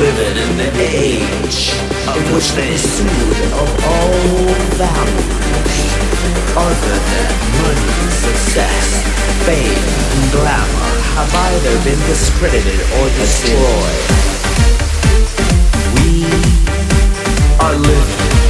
living in the age of which they sued of all values other than money, success, fame, and glamour have either been discredited or destroyed. We are living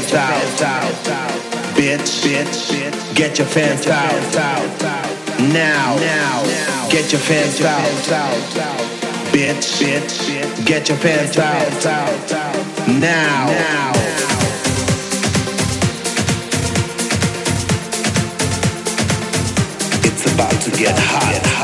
Fans out. Bitch, bitch, get your fans out. Now, now, get your fans out. Bitch, bitch, get your fans out. Now, now. It's about to get hot.